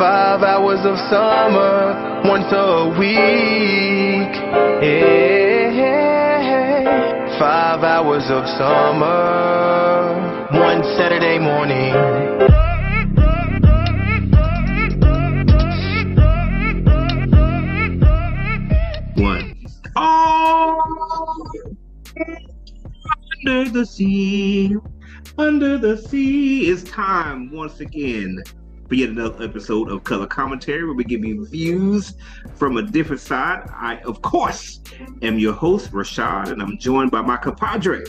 Five hours of summer, once a week. Yeah. Five hours of summer, one Saturday morning. One. Oh, under the sea, under the sea. It's time once again for yet another episode of Color Commentary where we give you views from a different side. I, of course, am your host, Rashad, and I'm joined by my compadre.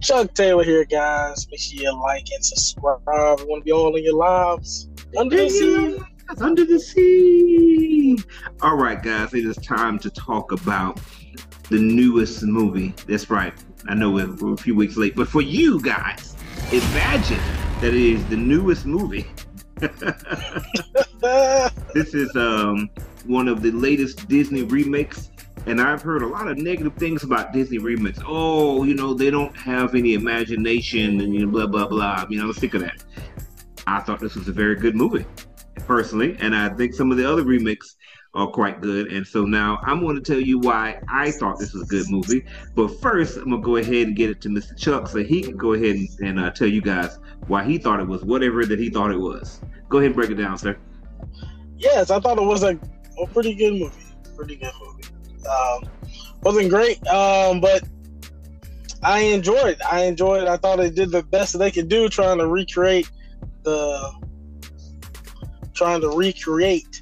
Chuck Taylor here, guys. Make sure you like and subscribe. We want to be all in your lives. Under the sea. Under the sea. All right, guys, it is time to talk about the newest movie. That's right. I know we're, we're a few weeks late, but for you guys, imagine that it is the newest movie. this is um, one of the latest Disney remakes, and I've heard a lot of negative things about Disney remakes. Oh, you know, they don't have any imagination, and you know, blah blah blah. You know, let's think of that. I thought this was a very good movie, personally, and I think some of the other remakes are quite good. And so now I'm going to tell you why I thought this was a good movie. But first, I'm going to go ahead and get it to Mr. Chuck so he can go ahead and, and uh, tell you guys why he thought it was whatever that he thought it was. Go ahead and break it down, sir. Yes, I thought it was a, a pretty good movie. Pretty good movie. Um, wasn't great, um, but I enjoyed. it. I enjoyed. it. I thought they did the best they could do, trying to recreate the, trying to recreate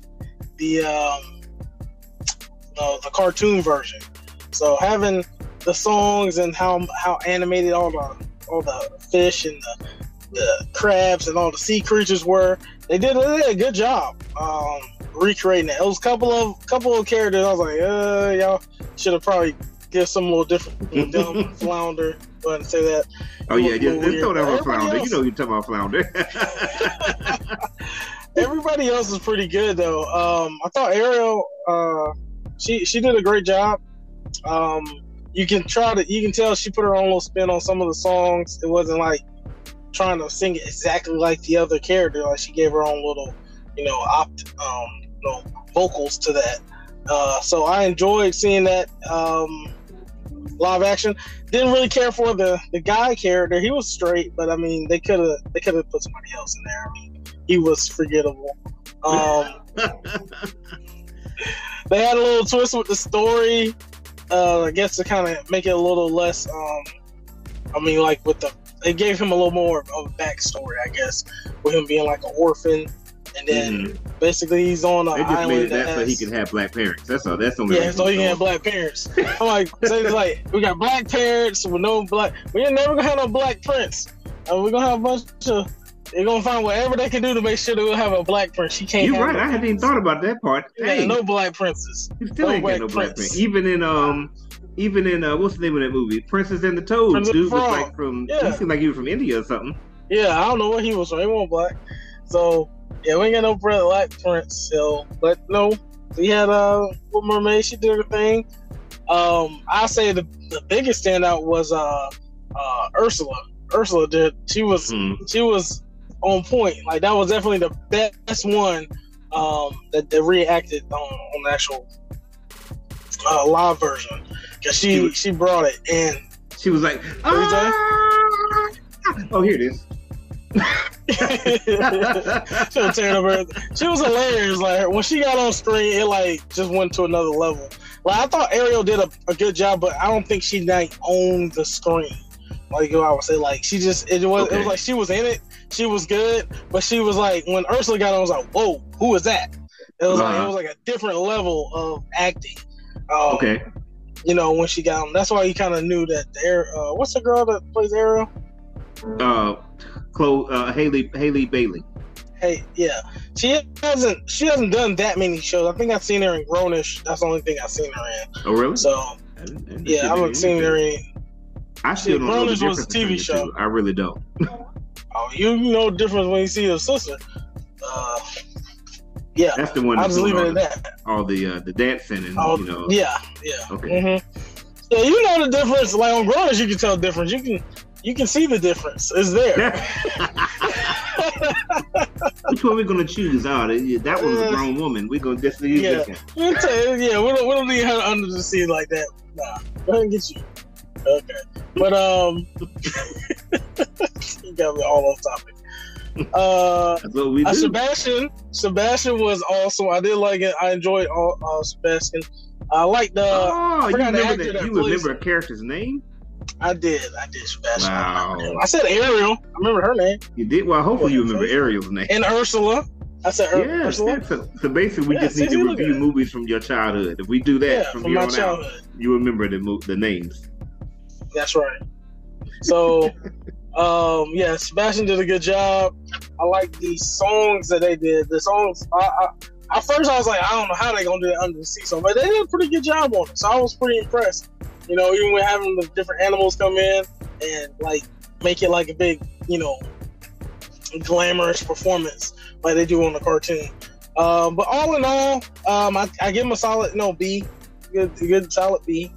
the um, uh, the cartoon version. So having the songs and how how animated all the all the fish and the, the crabs and all the sea creatures were, they did, they did a good job um, recreating it. It was a couple of couple of characters. I was like, uh, y'all should have probably give some little different dumb flounder. Go ahead and say that. Oh yeah, just, just throw that on Flounder. You know you're talking about Flounder. Everybody else is pretty good though. Um, I thought Ariel, uh, she she did a great job. Um, you can try to you can tell she put her own little spin on some of the songs. It wasn't like trying to sing it exactly like the other character. Like she gave her own little, you know, opt, um, you know, vocals to that. Uh, so I enjoyed seeing that um, live action. Didn't really care for the the guy character. He was straight, but I mean, they could have they could have put somebody else in there. I mean, he was forgettable. Um, they had a little twist with the story. Uh, I guess to kind of make it a little less. Um, I mean, like with the, they gave him a little more of a backstory, I guess, with him being like an orphan, and then Mhm. basically he's on an They just island made it that, that so he can have black parents. That's all. That's only yeah, so he can have black parents. I'm like, so it's like we got black parents with no black. We ain't never gonna have no black prince. Uh, we're gonna have a bunch of. They're gonna find whatever they can do to make sure that we'll have a black prince. She can't. You're right. I hadn't even thought about that part. Hey, no black princes. you still no ain't got no black black prince. Even in um, even in uh, what's the name of that movie? Princess and the Toad. Princess Dude was like from. Yeah. He seemed like he was from India or something. Yeah, I don't know what he was from. He wasn't black. So yeah, we ain't got no black prince. So, but no, we had uh, Mermaid. She did her thing. Um, I say the the biggest standout was uh, uh, Ursula. Ursula did. She was Hmm. she was on point. Like that was definitely the best one um, that, that reacted on, on the actual uh, live version because She she was- she brought it and She was like, What you say? "Ah!" oh, here it is. she was tearing up everything. She was hilarious. Like when she got on screen, it like just went to another level. Like I thought Ariel did a, a good job, but I don't think she like owned the screen. Like you know, I would say, like she just it was it was like she was in it. She was good, but she was like when Ursula got on, I was like, whoa, who is that? It was like Uh-huh. it was like a different level of acting. Um, Okay. You know when she got on, that's why you kind of knew that the uh, what's the girl that plays Ariel? Uh, Chloe, uh, Haley, Haley Bailey. Hey, yeah, she hasn't she hasn't done that many shows. I think I've seen her in Grownish. That's the only thing I've seen her in. Oh, really? So I didn't- I didn't yeah, I haven't seen her in. I still don't know the Grownish was a TV show. two. I really don't. Oh, you you know difference when you see your sister. Uh, yeah, That's the one. I'll that's just leave it at that. All the uh, the dancing and Oh, you know. yeah, yeah. Okay. hmm Yeah, you know the difference. Like on Grownish, you can tell the difference. You can you can see the difference. It's there. Which one we gonna choose? Oh, that that was a grown woman. We gonna just leave yeah. this one. We'll tell you, yeah, we don't, we don't need her under the sea like that. Nah, go ahead and get you. Okay, but um, you got me all off topic. Uh, That's what we uh. Sebastian, Sebastian was awesome. I did like it. I enjoyed all uh, Sebastian. I liked the. oh, you forgot the remember that? that You plays- remember a character's name? I did. I did Sebastian. I, Wow. remember him. I said Ariel. I remember her name. You did. Well, hopefully you remember Ariel's name. And Ursula. I said Ur- Yeah, Ursula. So, so basically, we Yeah, just need to review movies from your childhood. If we do that Yeah, from from my on out, childhood. you remember the the names. That's right. So, um, yeah, Sebastian did a good job. I like the songs that they did. The songs, I, I, at first I was like, I don't know how they're gonna do that under the sea song, but they did a pretty good job on it. So I was pretty impressed. You know, even with having the different animals come in and like make it like a big, you know, glamorous performance like they do on the cartoon. Um, but all in all, um, I, I give them a solid no B, good, good solid B.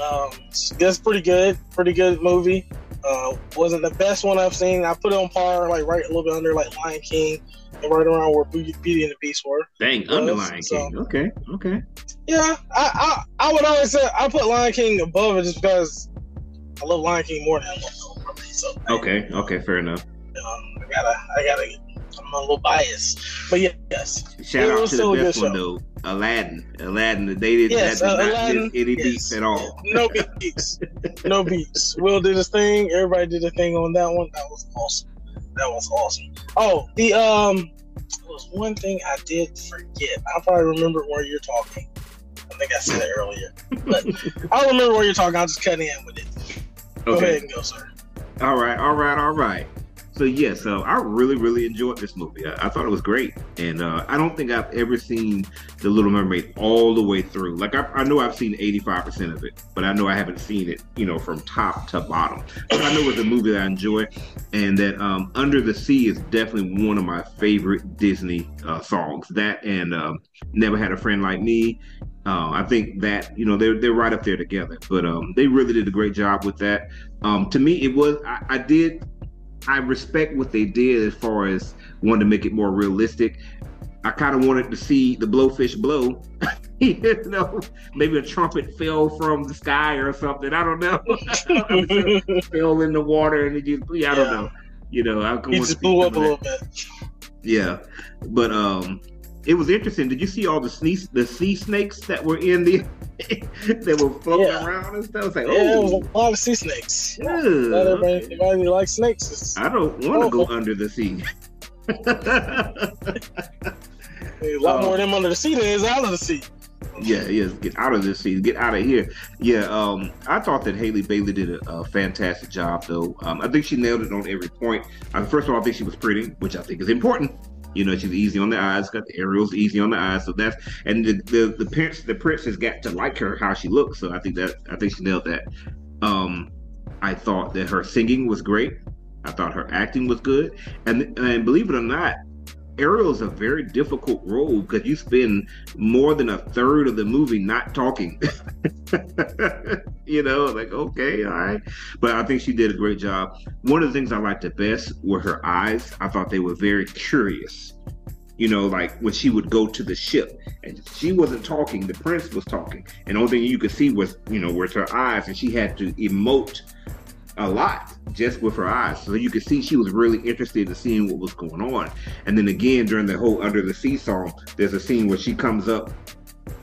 Um, that's pretty good, pretty good movie. Uh, wasn't the best one I've seen. I put it on par, like right a little bit under, like Lion King, and right around where Beauty, Beauty and the Beast were. Dang, Well, Underlying so- King. Okay, okay. Yeah, I, I I would always say I put Lion King above it just because I love Lion King more than I love Little Mermaid. So Okay, okay, fair enough. um, I gotta, I gotta, I'm a little biased, but yeah, yes, Shout It out was to the a best one though, Aladdin. Aladdin, they did Yes, that did uh, not Aladdin, miss any yes. beats at all. no beats, no beats. Will did his thing. Everybody did a thing on that one. That was awesome. That was awesome. Oh, the um, there was one thing I did forget. I probably remember where you're talking. I think I said it earlier, but I don't remember where you're talking. I'll just cut in with it. Okay. Go ahead and go, sir. All right, all right, all right. So yeah, so I really, really enjoyed this movie. I, I thought it was great, and uh, I don't think I've ever seen The Little Mermaid all the way through. Like I, I know I've seen eighty-five percent of it, but I know I haven't seen it, you know, from top to bottom. But I know it's a movie that I enjoy, and that um, Under the Sea is definitely one of my favorite Disney uh, songs. That and um, Never Had a Friend Like Me. Uh, I think that you know they're they're right up there together, but um, they really did a great job with that. Um, to me, it was I, I did I respect what they did as far as wanting to make it more realistic. I kind of wanted to see the blowfish blow. you know, maybe a trumpet fell from the sky or something. I don't know. I'm sure it fell in the water and it just, yeah, I don't Yeah. know. You know, I just blew up a little bit. Yeah, but um, it was interesting. Did you see all the the sea snakes that were in the that were floating Yeah. around and stuff? It's like, Yeah, it was oh, a lot of sea snakes. Not everybody, okay. everybody likes snakes. I don't want to go Oh. under the sea. a lot Oh. more of them under the sea than is out of the sea. Yeah, yeah, get out of this sea, get out of here. Yeah, um, I thought that Haley Bailey did a, a fantastic job, though. Um, I think she nailed it on every point. Um, first of all, I think she was pretty, which I think is important. You know, she's easy on the eyes, got the aerials easy on the eyes, so that's and the the the prince the princess got to like her how she looks, so I think that I think she nailed that. Um, I thought that her singing was great. I thought her acting was good, and and believe it or not, Ariel is a very difficult role because you spend more than a third of the movie not talking. you know, like okay, all right. But I think she did a great job. One of the things I liked the best were her eyes. I thought they were very curious. You know, like when she would go to the ship and she wasn't talking, the prince was talking, and only thing you could see was, you know, was her eyes, and she had to emote a lot just with her eyes. So you could see she was really interested in seeing what was going on. And then again, during the whole Under the Sea song, there's a scene where she comes up.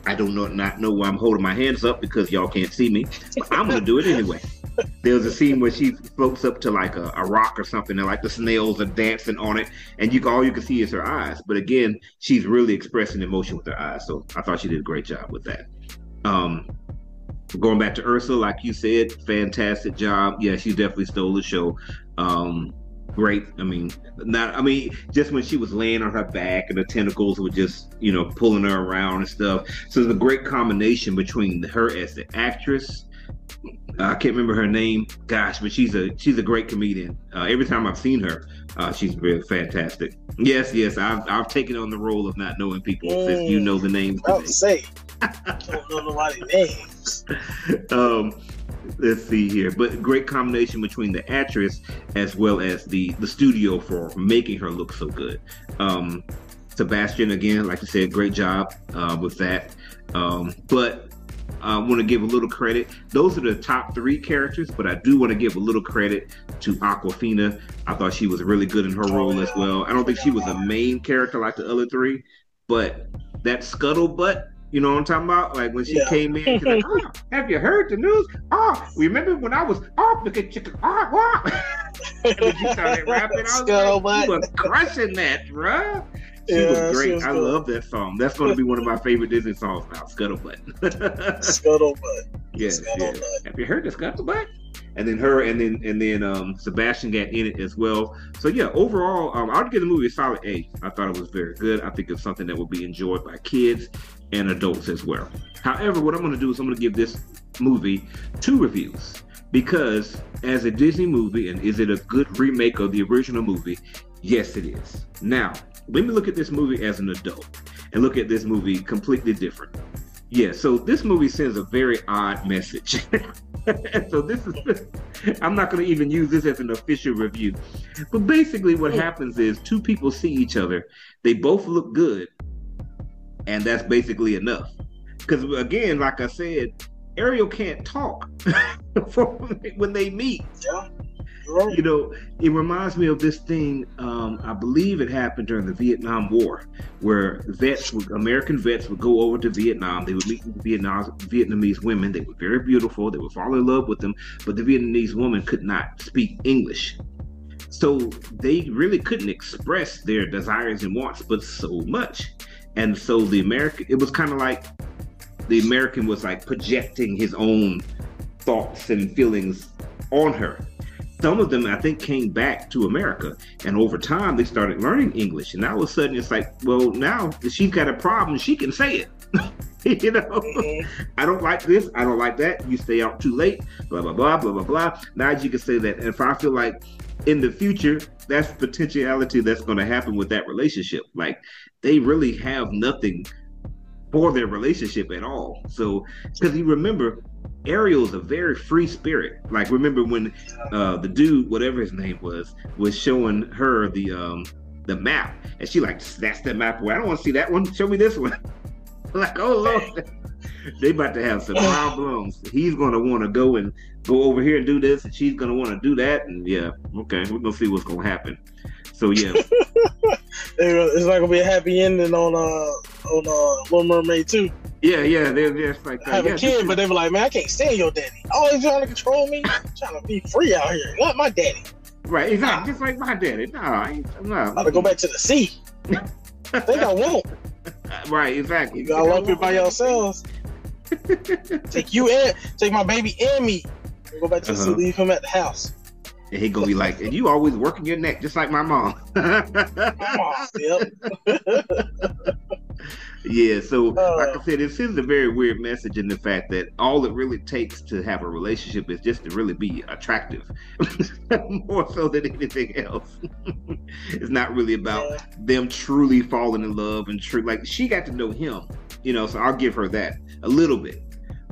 I don't know, not know why I'm holding my hands up because y'all can't see me. But I'm gonna do it anyway. There's a scene where she floats up to like a, a rock or something, and like the snails are dancing on it, and you all you can see is her eyes. But again, she's really expressing emotion with her eyes. So I thought she did a great job with that. Um, going back to Ursula, like you said, fantastic job. Yeah, she definitely stole the show. Um, great. I mean, not. I mean, just when she was laying on her back and the tentacles were just, you know, pulling her around and stuff. So it's a great combination between her as the actress. I can't remember her name. Gosh, but she's a she's a great comedian. Uh, every time I've seen her, uh, she's really fantastic. Yes, yes, I've I've taken on the role of not knowing people since you know the names. I today. Say, don't know nobody's names. um, let's see here. But great combination between the actress as well as the the studio for making her look so good. Um, Sebastian, again, like I said, great job uh, with that. Um, but I want to give a little credit. Those are the top three characters, but I do want to give a little credit to Awkwafina. I thought she was really good in her role as well. I don't think she was a main character like the other three, but that scuttlebutt you know what I'm talking about? Like when she yeah. came in, she's like, oh, "Have you heard the news? Oh, remember when I was off the chicken? Oh, what?" Oh, and she started rapping. I was like, "You was crushing that, bro." She yeah, was great. Was I love that song. That's going to be one of my favorite Disney songs now. Scuttlebutt. Scuttlebutt. Yes. Scuttlebutt. Yeah. Have you heard the Scuttlebutt? And then her and then and then um, Sebastian got in it as well. So yeah, overall, um, I'd give the movie a solid A. I thought it was very good. I think it's something that will be enjoyed by kids and adults as well. However, what I'm going to do is I'm going to give this movie two reviews because as a Disney movie, and is it a good remake of the original movie? Yes, it is. Now, let me look at this movie as an adult and look at this movie completely different. Yeah, so this movie sends a very odd message. so this is I'm not going to even use this as an official review. But basically what happens is two people see each other. They both look good. And that's basically enough. Cuz again, like I said, Ariel can't talk when they meet. Yeah. You know, it reminds me of this thing. Um, I believe it happened during the Vietnam War, where vets, American vets, would go over to Vietnam. They would meet Vietnam, Vietnamese women. They were very beautiful. They would fall in love with them, but the Vietnamese woman could not speak English. So they really couldn't express their desires and wants, but so much. And so the American, it was kind of like the American was like projecting his own thoughts and feelings on her some of them I think came back to America, and over time they started learning English, and all of a sudden it's like, well, now she's got a problem, she can say it. you know, mm-hmm. I don't like this, I don't like that. You stay out too late, blah blah blah blah blah blah. Now you can say that, and if I feel like in the future that's potentiality that's going to happen with that relationship, like they really have nothing for their relationship at all. So, because you remember, Ariel's a very free spirit. Like, remember when uh, the dude, whatever his name was, was showing her the um, the map, and she like snatched that map away. I don't want to see that one. Show me this one. like, oh lord, they about to have some problems. He's gonna want to go and go over here and do this, and she's gonna want to do that, and yeah, okay, we're gonna see what's gonna happen. So yeah, it's not gonna be a happy ending on uh on uh Little Mermaid too. Yeah, yeah, they're just like uh, have yeah, a kid, but they were like, man, I can't stand your daddy. Always trying to control me, I'm trying to be free out here. Not my daddy. Right, exactly, nah. just like my daddy. No, I ain't. No, I'm to go back to the sea. I think I won't. Right, exactly. You gotta up it by yourselves. take you and take my baby and me. And go back to uh-huh. the sea. Uh-huh. Leave him at the house. And he gonna be like, and you always working your neck just like my mom. yep. yeah, so uh, like I said, it sends a very weird message in the fact that all it really takes to have a relationship is just to really be attractive, more so than anything else. it's not really about yeah. them truly falling in love and true. Like she got to know him, you know. So I'll give her that a little bit,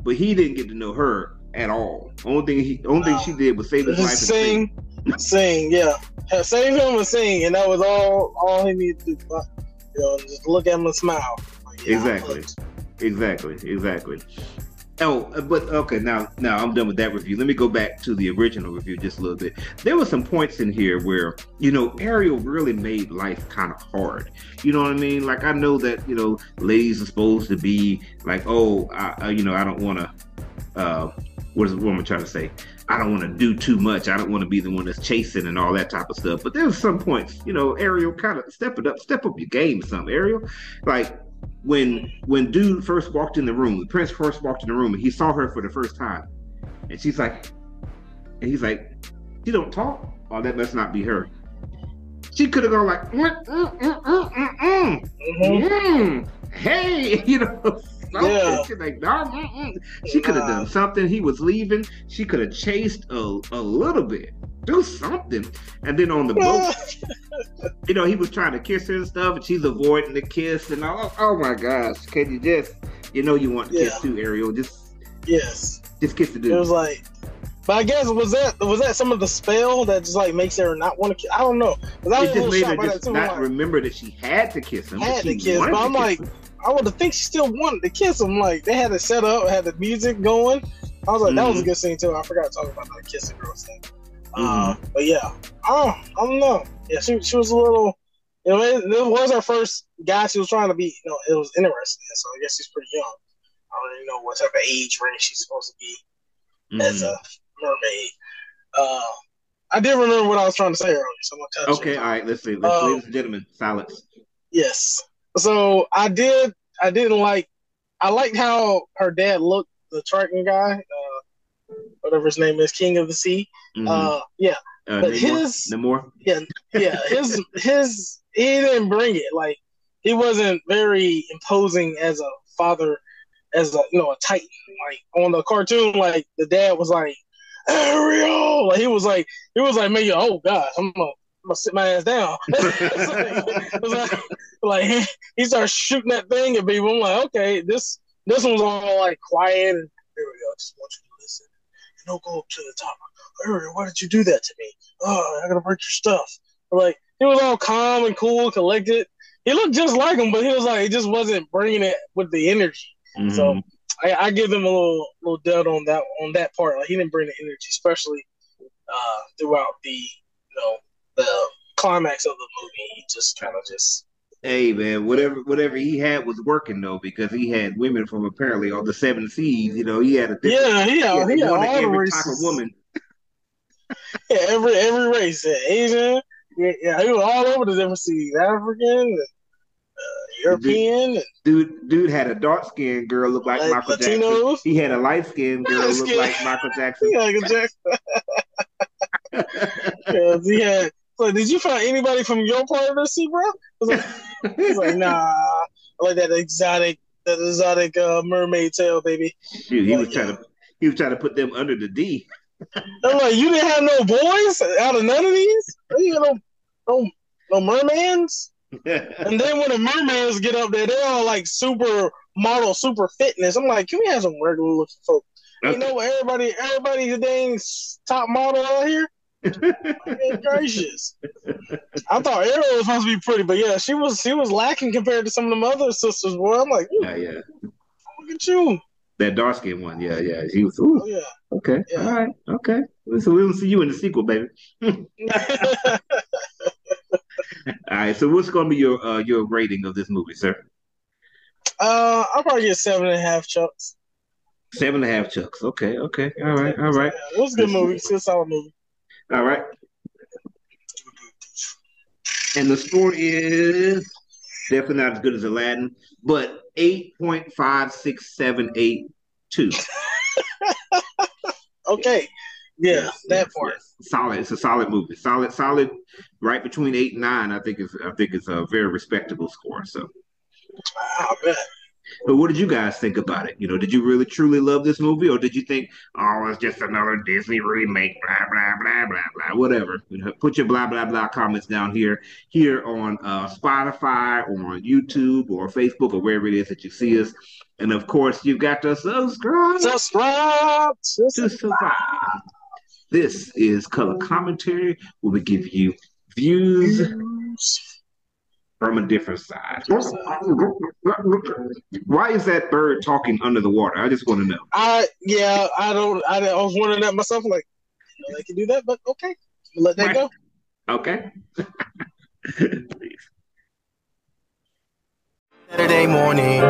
but he didn't get to know her at all. Only thing he, only thing she did was save his life. Sing, sing, yeah, save him and sing, and that was all all he needed to do. You know, just look at him and smile. Like, yeah, exactly, exactly, exactly. Oh, uh, but okay, now now I'm done with that review. Let me go back to the original review just a little bit. There were some points in here where you know Ariel really made life kind of hard. You know what I mean? Like I know that you know ladies are supposed to be like, oh, I, you know, I don't want to. Uh, what is what am I trying to say? I don't want to do too much. I don't want to be the one that's chasing and all that type of stuff. But there's some points, you know, Ariel kind of step it up, step up your game some, Ariel. Like when when dude first walked in the room, the prince first walked in the room and he saw her for the first time. And she's like, and he's like, she don't talk? Oh, that must not be her. She could have gone like, mm, mm, mm, mm, mm, mm. Mm-hmm. hey, you know, yeah. like, no, she could have done something. He was leaving. She could have chased a, a little bit, do something. And then on the boat, you know, he was trying to kiss her and stuff, and she's avoiding the kiss. And all. Oh my gosh, can you just, you know, you want to yeah. kiss too, Ariel? Just yes, just kiss the dude. It was like But I guess was that was that some of the spell that just like makes her not want to kiss? I don't know. I It just made her just not like, remember that she had to kiss him. Had to kiss, but to I'm kiss like, him. I would have think she still wanted to kiss him. Like they had it set up, had the music going. I was like, that was a Mhm. good scene too. I forgot to talk about that kissing girl thing. Uh, Mm-hmm. but yeah, oh, I don't know. Yeah, she she was a little. You know, it, it was her first guy she was trying to be. You know, it was interesting. So I guess she's pretty young. I don't even know what type of age range she's supposed to be as Mhm. a mermaid. Uh, I did remember what I was trying to say earlier, so I'm gonna touch Okay, all right. Let's see. Let's, Um, ladies and gentlemen, silence. Yes. So I did. I didn't like. I liked how her dad looked. The Triton guy, uh, whatever his name is, King of the Sea. Mhm. Uh, yeah, Uh, but Namor? his- Namor? yeah. Yeah, his his he didn't bring it. Like he wasn't very imposing as a father, as a you know a Titan. Like on the cartoon, like the dad was like Ariel. Like he was like he was like making. Oh God, I'm gonna. I'm gonna sit my ass down. Like, like he starts shooting that thing at people. I'm like, okay, this this one's all like quiet and here we go. I just want you to listen. And don't go up to the top. Ariel, why did you do that to me? Oh, I'm gonna break your stuff. But, like he was all calm and cool, collected. He looked just like him, but he was like he just wasn't bringing it with the energy. Mhm. So I, I give him a little little dead on that on that part. Like he didn't bring the energy, especially uh, throughout the you know the climax of the movie. He just kind of just Hey man, whatever whatever he had was working though, because he had women from apparently all the seven seas. You know, he had a different, yeah, he had, he had all every races. type of woman. Yeah, every every race, Asian. Yeah, yeah, he was all over the different seas, African, uh, European, and Dude, dude had a dark skinned girl look like Like Michael Jackson. He had a light skinned girl look like Michael Jackson. yeah, Jackson. He had. So, did you find anybody from your part of the sea, bro? I was like, He's like, nah, I like that exotic, that exotic uh, mermaid tail, baby. Shoot, he Oh, was yeah. trying to he was trying to put them under the D. I'm like, you didn't have no boys out of none of these. You no, no, no mermans. And then when the mermaids get up there, they're all like super model, super fitness. I'm like, can we have some regular looking folk? You know? Everybody, everybody today's top model out here. Gracious! I thought Ariel was supposed to be pretty, but yeah, she was. She was lacking compared to some of the other sisters. Boy, I'm like, yeah, yeah. look at you. That dark skinned one, yeah, yeah. He was ooh, Oh yeah. okay, Yeah. all right, okay. So we'll see you in the sequel, baby. All right. So what's gonna be your uh your rating of this movie, sir? uh, I'll probably get seven and a half chucks. Seven and a half chucks. Okay, okay. All right, all right, Yeah, it was a good movie. It's a solid movie. All right. And the score is definitely not as good as Aladdin, but eight point five six seven eight two. Okay. Yeah, Yes, that yes, part. yes. Solid. It's a solid movie. Solid, solid. Right between eight and nine. I think it's. I think it's a very respectable score. So, I bet. But what did you guys think about it? You know, did you really truly love this movie, or did you think, oh, it's just another Disney remake? Blah blah blah blah blah. Whatever. You know, put your blah blah blah comments down here, here on uh, Spotify or on YouTube or Facebook or wherever it is that you see us. And of course, you've got to subscribe. Subscribe. to survive. This is color commentary where we give you views from a different side. Why is that bird talking under the water? I just want to know. I yeah, I don't. I, I was wondering that myself. Like, you know, they can do that, but okay, let that Right. go. Okay. Saturday morning,